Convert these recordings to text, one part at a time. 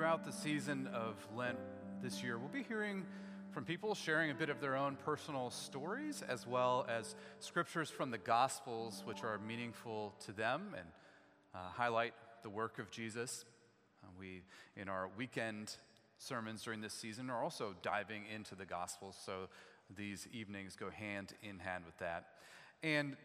throughout the season of Lent this year, we'll be hearing from people sharing a bit of their own personal stories as well as scriptures from the Gospels, which are meaningful to them and uh, highlight the work of Jesus. Uh, we, in our weekend sermons during this season, are also diving into the Gospels, so these evenings go hand in hand with that. And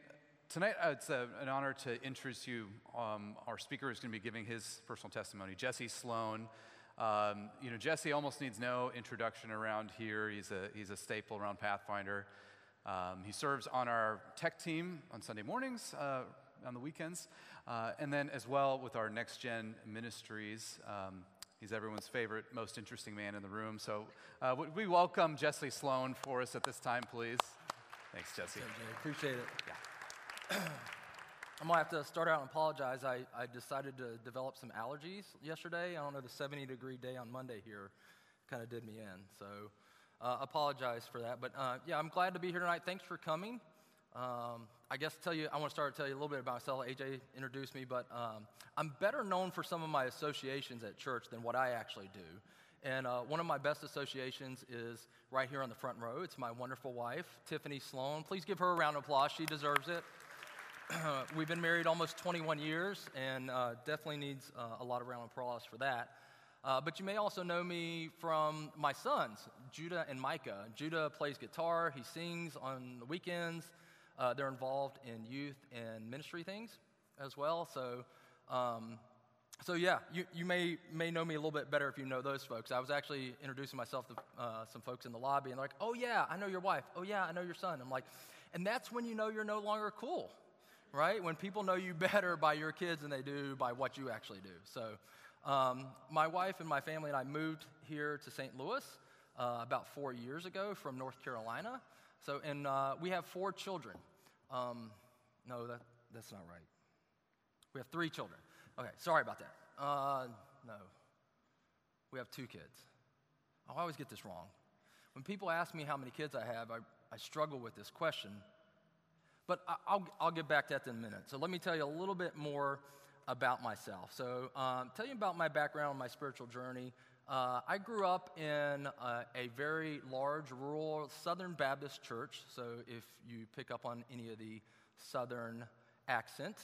tonight, uh, it's a, an honor to introduce you. Um, our speaker is going to be giving his personal testimony, Jesse Sloan. Um, you know, Jesse almost needs no introduction around here. He's a, he's a staple around Pathfinder. Um, he serves on our tech team on Sunday mornings, uh, on the weekends, uh, and then as well with our Next Gen Ministries. Um, he's everyone's favorite, most interesting man in the room. So uh, we welcome Jesse Sloan for us at this time, please. Thanks, Jesse. Appreciate it. Yeah. I'm gonna have to start out and apologize. I, I decided to develop some allergies yesterday. I don't know, the 70 degree day on Monday here kind of did me in. So uh, apologize for that. But uh, yeah, I'm glad to be here tonight. Thanks for coming. Um, I guess tell you, I want to start to tell you a little bit about myself. AJ introduced me, but um, I'm better known for some of my associations at church than what I actually do. And uh, one of my best associations is right here on the front row. It's my wonderful wife, Tiffany Sloan. Please give her a round of applause. She deserves it. we've been married almost 21 years and uh, definitely needs uh, a lot of round of applause for that. Uh, but you may also know me from my sons, Judah and Micah. Judah plays guitar, he sings on the weekends. Uh, they're involved in youth and ministry things as well. So, um, so yeah, you, you may, may know me a little bit better if you know those folks. I was actually introducing myself to uh, some folks in the lobby, and they're like, oh, yeah, I know your wife. Oh, yeah, I know your son. I'm like, and that's when you know you're no longer cool right? When people know you better by your kids than they do by what you actually do. So, um, my wife and my family and I moved here to St. Louis uh, about four years ago from North Carolina. So, and uh, we have four children. Um, no, that, that's not right. We have three children. Okay, sorry about that. Uh, no, we have two kids. I always get this wrong. When people ask me how many kids I have, I, I struggle with this question but I'll, I'll get back to that in a minute. So let me tell you a little bit more about myself. So, um, tell you about my background, my spiritual journey. Uh, I grew up in uh, a very large rural Southern Baptist church. So, if you pick up on any of the Southern accent,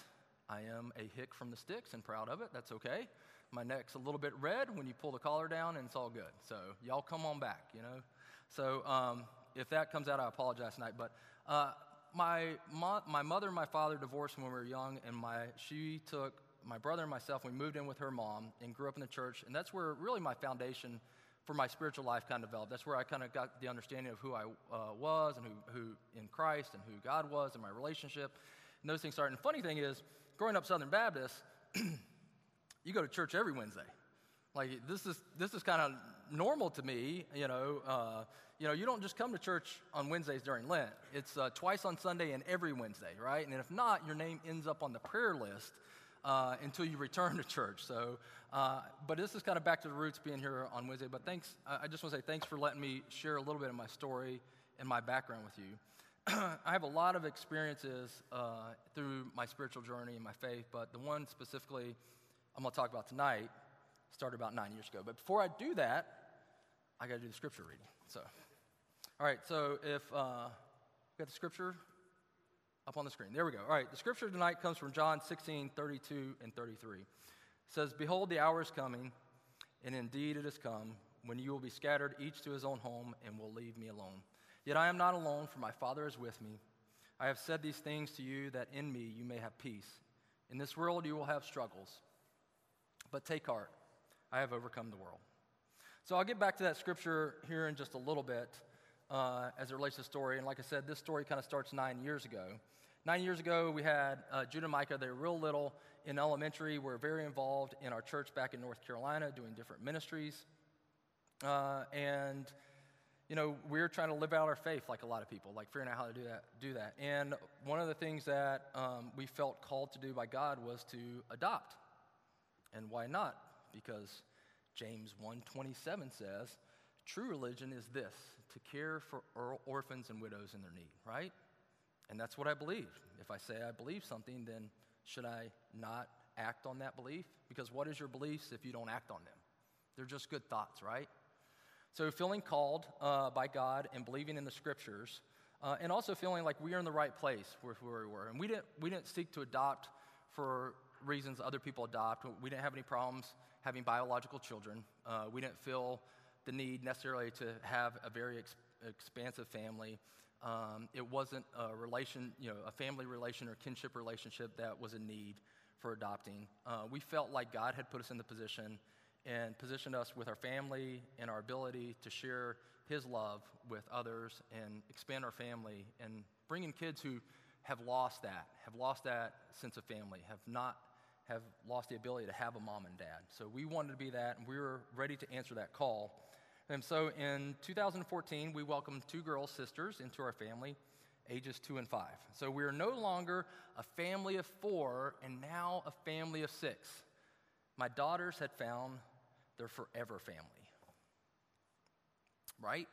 I am a hick from the sticks and proud of it. That's okay. My neck's a little bit red when you pull the collar down, and it's all good. So, y'all come on back, you know. So, um, if that comes out, I apologize tonight. But uh, my, mo- my mother and my father divorced when we were young, and my, she took my brother and myself, we moved in with her mom and grew up in the church. And that's where really my foundation for my spiritual life kind of developed. That's where I kind of got the understanding of who I uh, was and who, who in Christ and who God was and my relationship. And those things started. And funny thing is, growing up Southern Baptist, you go to church every Wednesday. Like this is this is kind of normal to me, you know. Uh, you know, you don't just come to church on Wednesdays during Lent. It's uh, twice on Sunday and every Wednesday, right? And if not, your name ends up on the prayer list uh, until you return to church. So, uh, but this is kind of back to the roots being here on Wednesday. But thanks, I just want to say thanks for letting me share a little bit of my story and my background with you. I have a lot of experiences uh, through my spiritual journey and my faith, but the one specifically I'm going to talk about tonight started about nine years ago. But before I do that, I got to do the scripture reading. So. All right, so if uh, we got the scripture up on the screen. There we go. All right, the scripture tonight comes from John 16, 32 and 33. It says, Behold, the hour is coming, and indeed it has come, when you will be scattered each to his own home and will leave me alone. Yet I am not alone, for my Father is with me. I have said these things to you that in me you may have peace. In this world you will have struggles. But take heart, I have overcome the world. So I'll get back to that scripture here in just a little bit uh, as it relates to the story. And like I said, this story kind of starts nine years ago. Nine years ago, we had uh, Judah and Micah. They were real little in elementary. We were very involved in our church back in North Carolina doing different ministries. Uh, and, you know, we are trying to live out our faith like a lot of people, like figuring out how to do that. Do that. And one of the things that um, we felt called to do by God was to adopt. And why not? Because James 1:27 says, True religion is this to care for orphans and widows in their need, right? And that's what I believe. If I say I believe something, then should I not act on that belief? Because what is your beliefs if you don't act on them, They're just good thoughts, right? So, feeling called uh, by God and believing in the scriptures, uh, and also feeling like we are in the right place where, where we were. And we didn't, we didn't seek to adopt for reasons other people adopt. We didn't have any problems having biological children. Uh, we didn't feel the need necessarily to have a very ex- expansive family. Um, it wasn't a relation, you know, a family relation or kinship relationship that was a need for adopting. Uh, we felt like God had put us in the position and positioned us with our family and our ability to share His love with others and expand our family and bring in kids who have lost that, have lost that sense of family, have not have lost the ability to have a mom and dad. So we wanted to be that, and we were ready to answer that call. And so in 2014, we welcomed two girl sisters into our family, ages two and five. So we are no longer a family of four, and now a family of six. My daughters had found their forever family. Right?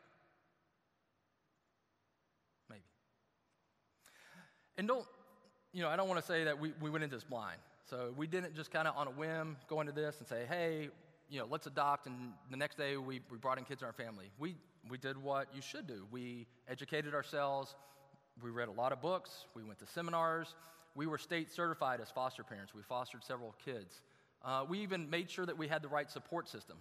Maybe. And don't, you know, I don't want to say that we, we went into this blind. So we didn't just kind of on a whim go into this and say, hey, you know, let's adopt, and the next day we, we brought in kids in our family. We, we did what you should do. We educated ourselves, we read a lot of books, we went to seminars, we were state certified as foster parents, we fostered several kids. Uh, we even made sure that we had the right support system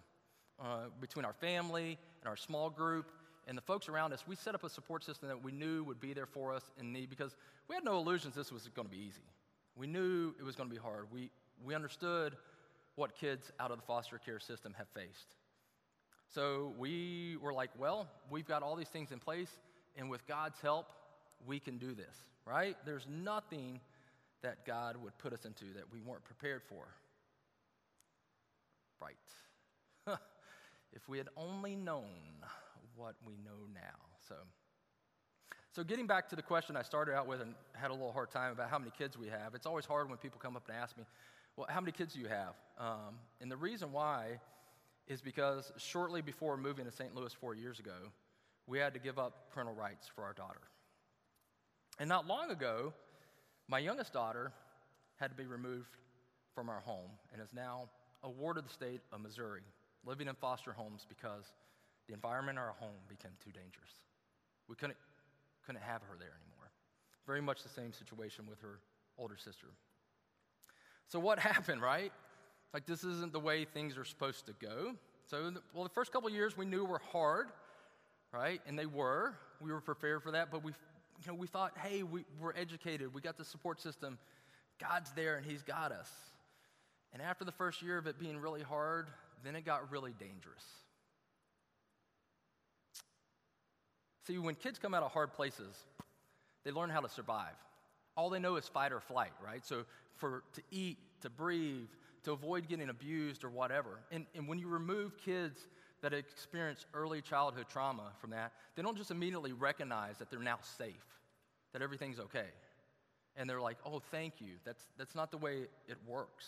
uh, between our family and our small group and the folks around us. We set up a support system that we knew would be there for us in need because we had no illusions this was going to be easy. We knew it was going to be hard. We, we understood what kids out of the foster care system have faced. So we were like, well, we've got all these things in place, and with God's help, we can do this, right? There's nothing that God would put us into that we weren't prepared for. Right. if we had only known what we know now. So, so getting back to the question I started out with and had a little hard time about how many kids we have, it's always hard when people come up and ask me, well, how many kids do you have? Um, and the reason why is because shortly before moving to St. Louis four years ago, we had to give up parental rights for our daughter. And not long ago, my youngest daughter had to be removed from our home and is now awarded the state of Missouri, living in foster homes because the environment in our home became too dangerous. We couldn't, couldn't have her there anymore. Very much the same situation with her older sister. So, what happened, right? Like, this isn't the way things are supposed to go. So, well, the first couple years we knew were hard, right? And they were. We were prepared for that, but we, you know, we thought, hey, we, we're educated, we got the support system, God's there and He's got us. And after the first year of it being really hard, then it got really dangerous. See, when kids come out of hard places, they learn how to survive. All they know is fight or flight, right? So for to eat, to breathe, to avoid getting abused or whatever. And, and when you remove kids that experience early childhood trauma from that, they don't just immediately recognize that they're now safe, that everything's okay. And they're like, oh, thank you. That's, that's not the way it works.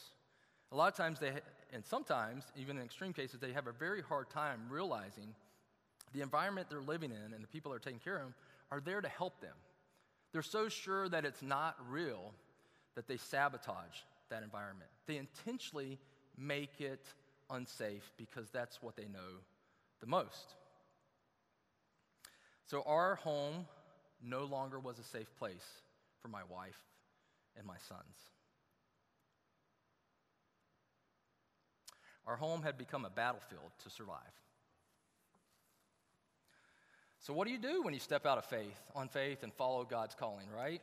A lot of times, they, and sometimes, even in extreme cases, they have a very hard time realizing the environment they're living in and the people they're taking care of them are there to help them. They're so sure that it's not real that they sabotage that environment. They intentionally make it unsafe because that's what they know the most. So our home no longer was a safe place for my wife and my sons. Our home had become a battlefield to survive. So, what do you do when you step out of faith, on faith, and follow God's calling, right?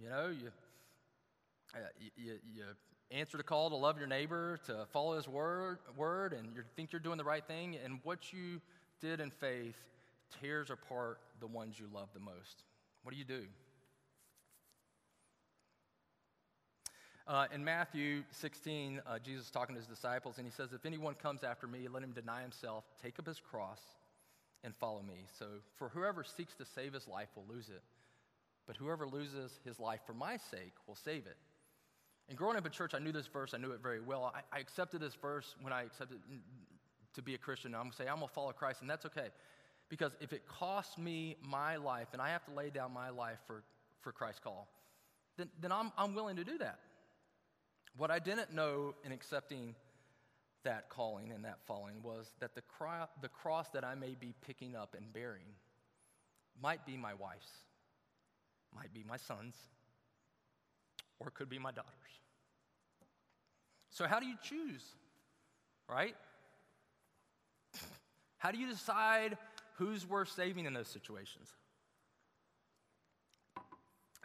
You know, you uh, you, you, answer the call to love your neighbor, to follow his word, word and you think you're doing the right thing, and what you did in faith tears apart the ones you love the most. What do you do? Uh, in Matthew 16, uh, Jesus is talking to his disciples, and he says, If anyone comes after me, let him deny himself, take up his cross, and follow me. So, for whoever seeks to save his life will lose it, but whoever loses his life for my sake will save it. And growing up in church, I knew this verse, I knew it very well. I, I accepted this verse when I accepted to be a Christian. I'm going to say, I'm going to follow Christ, and that's okay. Because if it costs me my life and I have to lay down my life for, for Christ's call, then, then I'm, I'm willing to do that. What I didn't know in accepting that calling and that falling was that the, cro- the cross that I may be picking up and bearing might be my wife's, might be my son's, or could be my daughter's. So, how do you choose, right? How do you decide who's worth saving in those situations?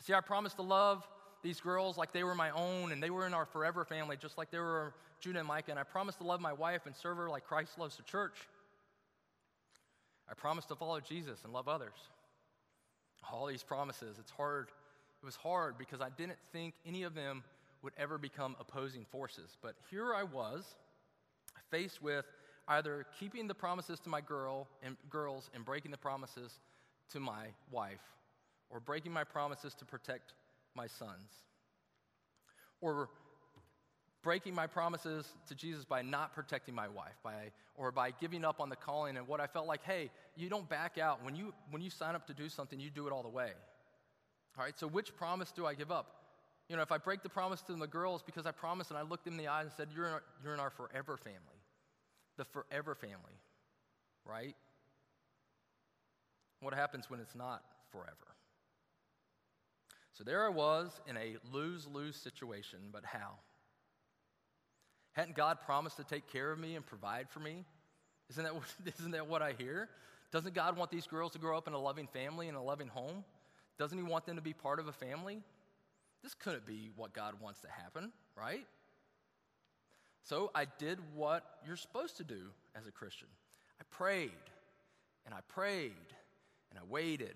See, I promised to love these girls like they were my own and they were in our forever family, just like they were Judah and Micah. And I promised to love my wife and serve her like Christ loves the church. I promised to follow Jesus and love others. All these promises, it's hard. It was hard because I didn't think any of them would ever become opposing forces. But here I was, faced with either keeping the promises to my girl and girls and breaking the promises to my wife, or breaking my promises to protect my sons, or breaking my promises to Jesus by not protecting my wife, by, or by giving up on the calling and what I felt like, hey, you don't back out. When you, when you sign up to do something, you do it all the way. All right, so which promise do I give up? You know, if I break the promise to the girls because I promised and I looked them in the eyes and said, you're in our, you're in our forever family, the forever family, right? What happens when it's not forever? So there I was in a lose lose situation, but how? Hadn't God promised to take care of me and provide for me? Isn't that, isn't that what I hear? Doesn't God want these girls to grow up in a loving family and a loving home? Doesn't He want them to be part of a family? This couldn't be what God wants to happen, right? So I did what you're supposed to do as a Christian. I prayed and I prayed and I waited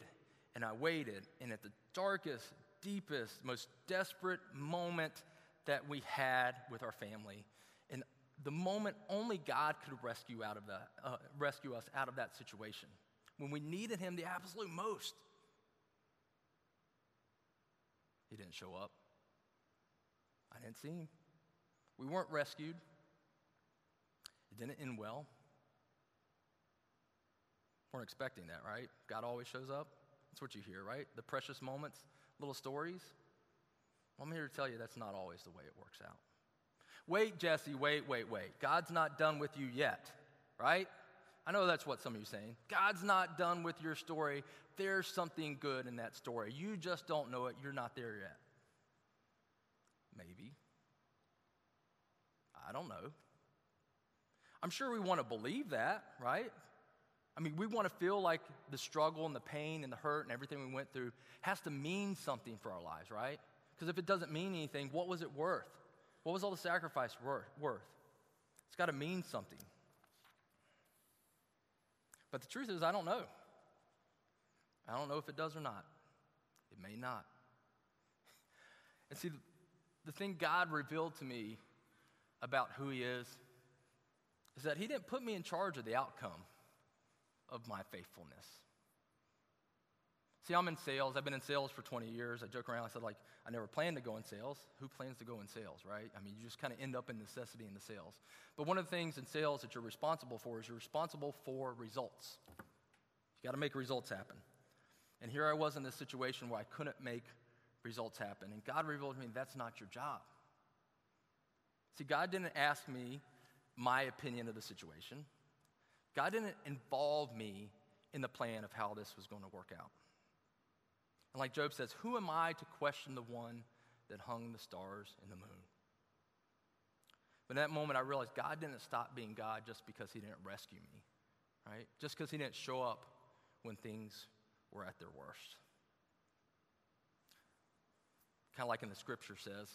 and I waited. And at the darkest, deepest, most desperate moment that we had with our family, and the moment only God could rescue, out of uh, rescue us out of that situation, when we needed Him the absolute most, He didn't show up. I didn't see Him. We weren't rescued. It didn't end well. We weren't expecting that, right? God always shows up. That's what you hear, right? The precious moments, little stories. I'm here to tell you that's not always the way it works out. Wait, Jesse, wait, wait, wait. God's not done with you yet, right? I know that's what some of you saying. God's not done with your story. There's something good in that story. You just don't know it. You're not there yet. Maybe. I don't know. I'm sure we want to believe that, right? I mean, we want to feel like the struggle and the pain and the hurt and everything we went through has to mean something for our lives, right? Because if it doesn't mean anything, what was it worth? What was all the sacrifice worth? It's got to mean something. But the truth is, I don't know. I don't know if it does or not. It may not. And see, the thing God revealed to me about who He is is that He didn't put me in charge of the outcome of my faithfulness. See, I'm in sales. I've been in sales for 20 years. I joke around. I said, like, I never planned to go in sales. Who plans to go in sales, right? I mean, you just kind of end up in necessity in the sales. But one of the things in sales that you're responsible for is you're responsible for results. You got to make results happen. And here I was in this situation where I couldn't make results happen. And God revealed to me that's not your job. See, God didn't ask me my opinion of the situation. God didn't involve me in the plan of how this was going to work out. And like Job says, who am I to question the one that hung the stars and the moon? But in that moment, I realized God didn't stop being God just because He didn't rescue me, right? Just because He didn't show up when things were at their worst. Kind of like in the scripture says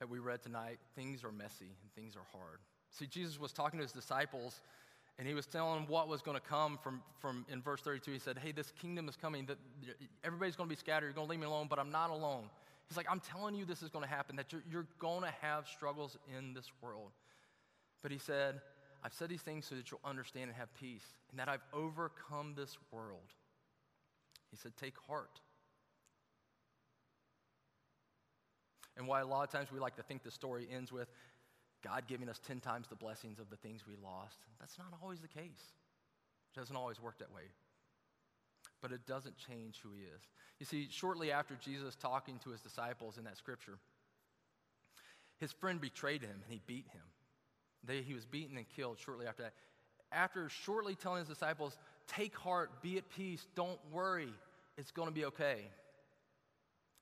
that we read tonight, things are messy and things are hard. See, Jesus was talking to his disciples and he was telling them what was going to come from, from in verse 32. He said, Hey, this kingdom is coming. That everybody's going to be scattered. You're going to leave me alone, but I'm not alone. He's like, I'm telling you this is going to happen, that you're, you're going to have struggles in this world. But he said, I've said these things so that you'll understand and have peace, and that I've overcome this world. He said, Take heart. And why a lot of times we like to think the story ends with, God giving us 10 times the blessings of the things we lost. That's not always the case. It doesn't always work that way. But it doesn't change who he is. You see, shortly after Jesus talking to his disciples in that scripture, His friend betrayed him and he beat him. They, he was beaten and killed shortly after that. After shortly telling his disciples, Take heart, be at peace, don't worry, it's going to be okay.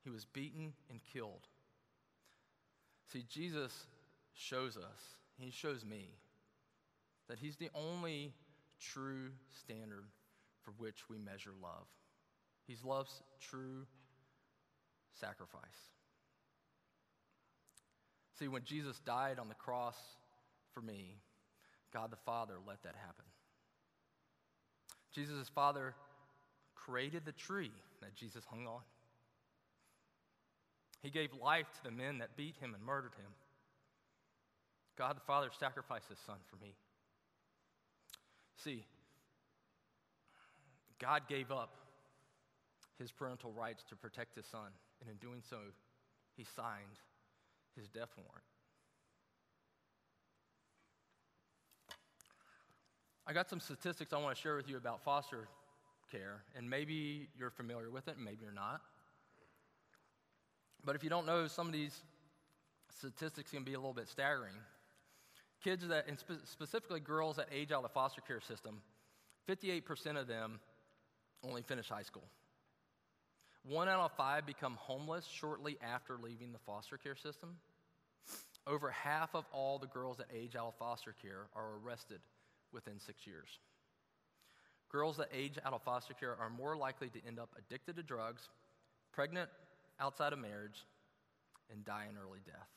He was beaten and killed. See, Jesus shows us, he shows me, that he's the only true standard for which we measure love. He's love's true sacrifice. See, when Jesus died on the cross for me, God the Father let that happen. Jesus' Father created the tree that Jesus hung on. He gave life to the men that beat him and murdered him. God the Father sacrificed his Son for me. See, God gave up his parental rights to protect his Son, and in doing so, he signed his death warrant. I got some statistics I want to share with you about foster care, and maybe you're familiar with it, maybe you're not. But if you don't know, some of these statistics can be a little bit staggering. Kids that, and spe- specifically girls that age out of the foster care system, 58% of them only finish high school. One out of five become homeless shortly after leaving the foster care system. Over half of all the girls that age out of foster care are arrested within six years. Girls that age out of foster care are more likely to end up addicted to drugs, pregnant outside of marriage, and die an early death.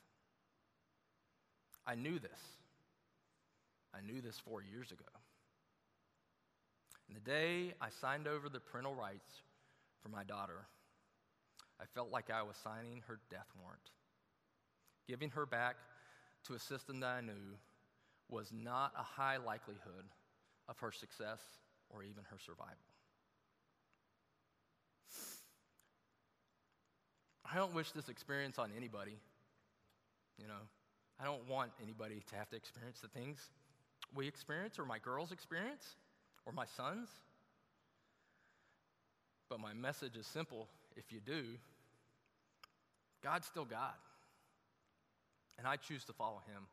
I knew this. I knew this four years ago. And the day I signed over the parental rights for my daughter, I felt like I was signing her death warrant. Giving her back to a system that I knew was not a high likelihood of her success or even her survival. I don't wish this experience on anybody. You know, I don't want anybody to have to experience the things we experience or my girls experience or my sons. But my message is simple if you do, God's still God. And I choose to follow him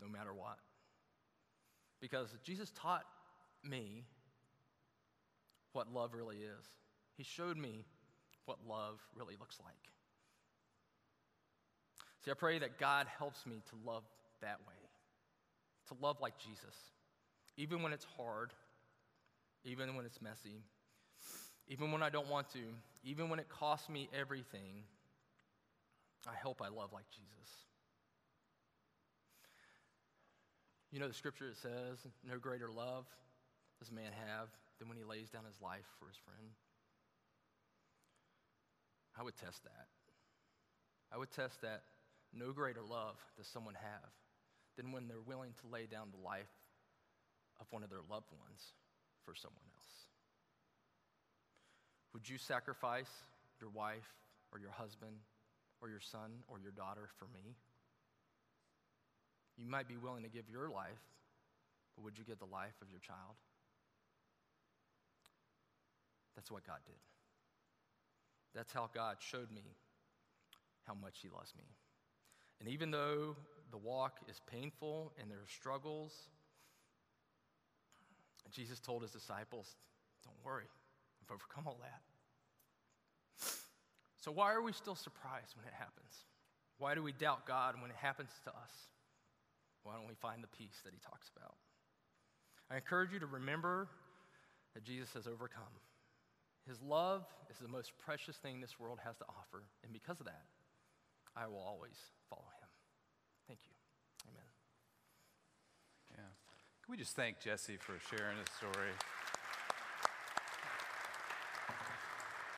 no matter what. Because Jesus taught me what love really is, He showed me what love really looks like. See, I pray that God helps me to love that way, to love like Jesus, even when it's hard, even when it's messy, even when I don't want to, even when it costs me everything. I hope I love like Jesus. You know the scripture it says, no greater love does a man have than when he lays down his life for his friend. I would test that. I would test that no greater love does someone have than when they're willing to lay down the life of one of their loved ones for someone else. Would you sacrifice your wife or your husband or your son or your daughter for me? You might be willing to give your life, but would you give the life of your child? That's what God did. That's how God showed me how much He loves me. And even though the walk is painful and there are struggles, Jesus told His disciples, Don't worry, I've overcome all that. So, why are we still surprised when it happens? Why do we doubt God when it happens to us? Why don't we find the peace that he talks about? I encourage you to remember that Jesus has overcome. His love is the most precious thing this world has to offer, and because of that, I will always follow him. Thank you. Amen. Yeah. Can we just thank Jesse for sharing his story?